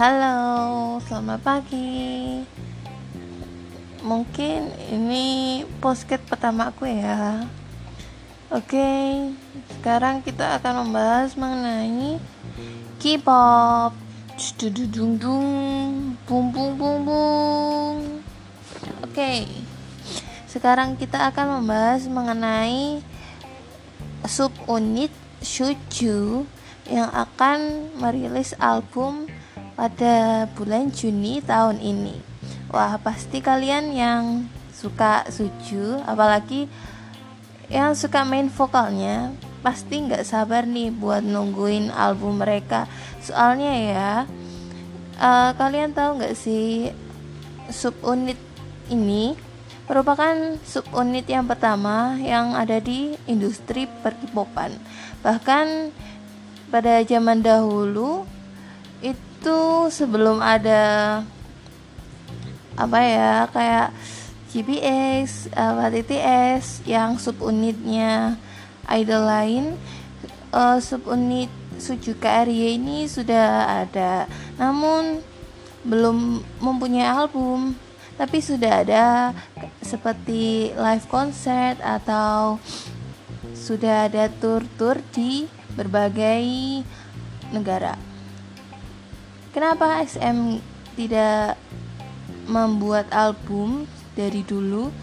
Halo, selamat pagi. Mungkin ini postcard pertama aku ya. Oke, sekarang kita akan membahas mengenai K-pop. Dung dung, bung bung. Oke, sekarang kita akan membahas mengenai subunit Shuju yang akan merilis album pada bulan Juni tahun ini. Wah, pasti kalian yang suka Suju, apalagi yang suka main vokalnya, pasti nggak sabar nih buat nungguin album mereka. Soalnya ya, uh, kalian tahu nggak sih subunit ini merupakan subunit yang pertama yang ada di industri perkipopan. Bahkan pada zaman dahulu itu sebelum ada apa ya kayak GBX, apa TTS yang subunitnya idol lain uh, subunit Sujuka Arya ini sudah ada. Namun belum mempunyai album tapi sudah ada seperti live concert atau sudah ada tour-tour di berbagai negara Kenapa SM tidak membuat album dari dulu?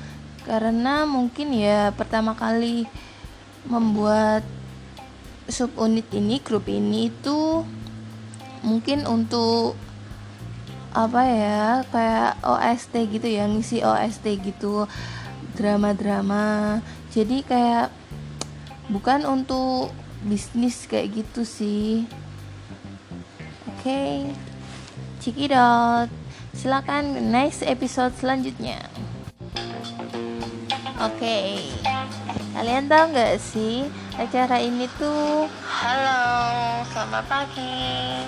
Karena mungkin ya pertama kali membuat subunit ini, grup ini itu mungkin untuk apa ya kayak OST gitu ya ngisi OST gitu drama-drama jadi kayak bukan untuk bisnis kayak gitu sih okay. cekidot silakan next episode selanjutnya oke okay. kalian tahu nggak sih acara ini tuh halo selamat pagi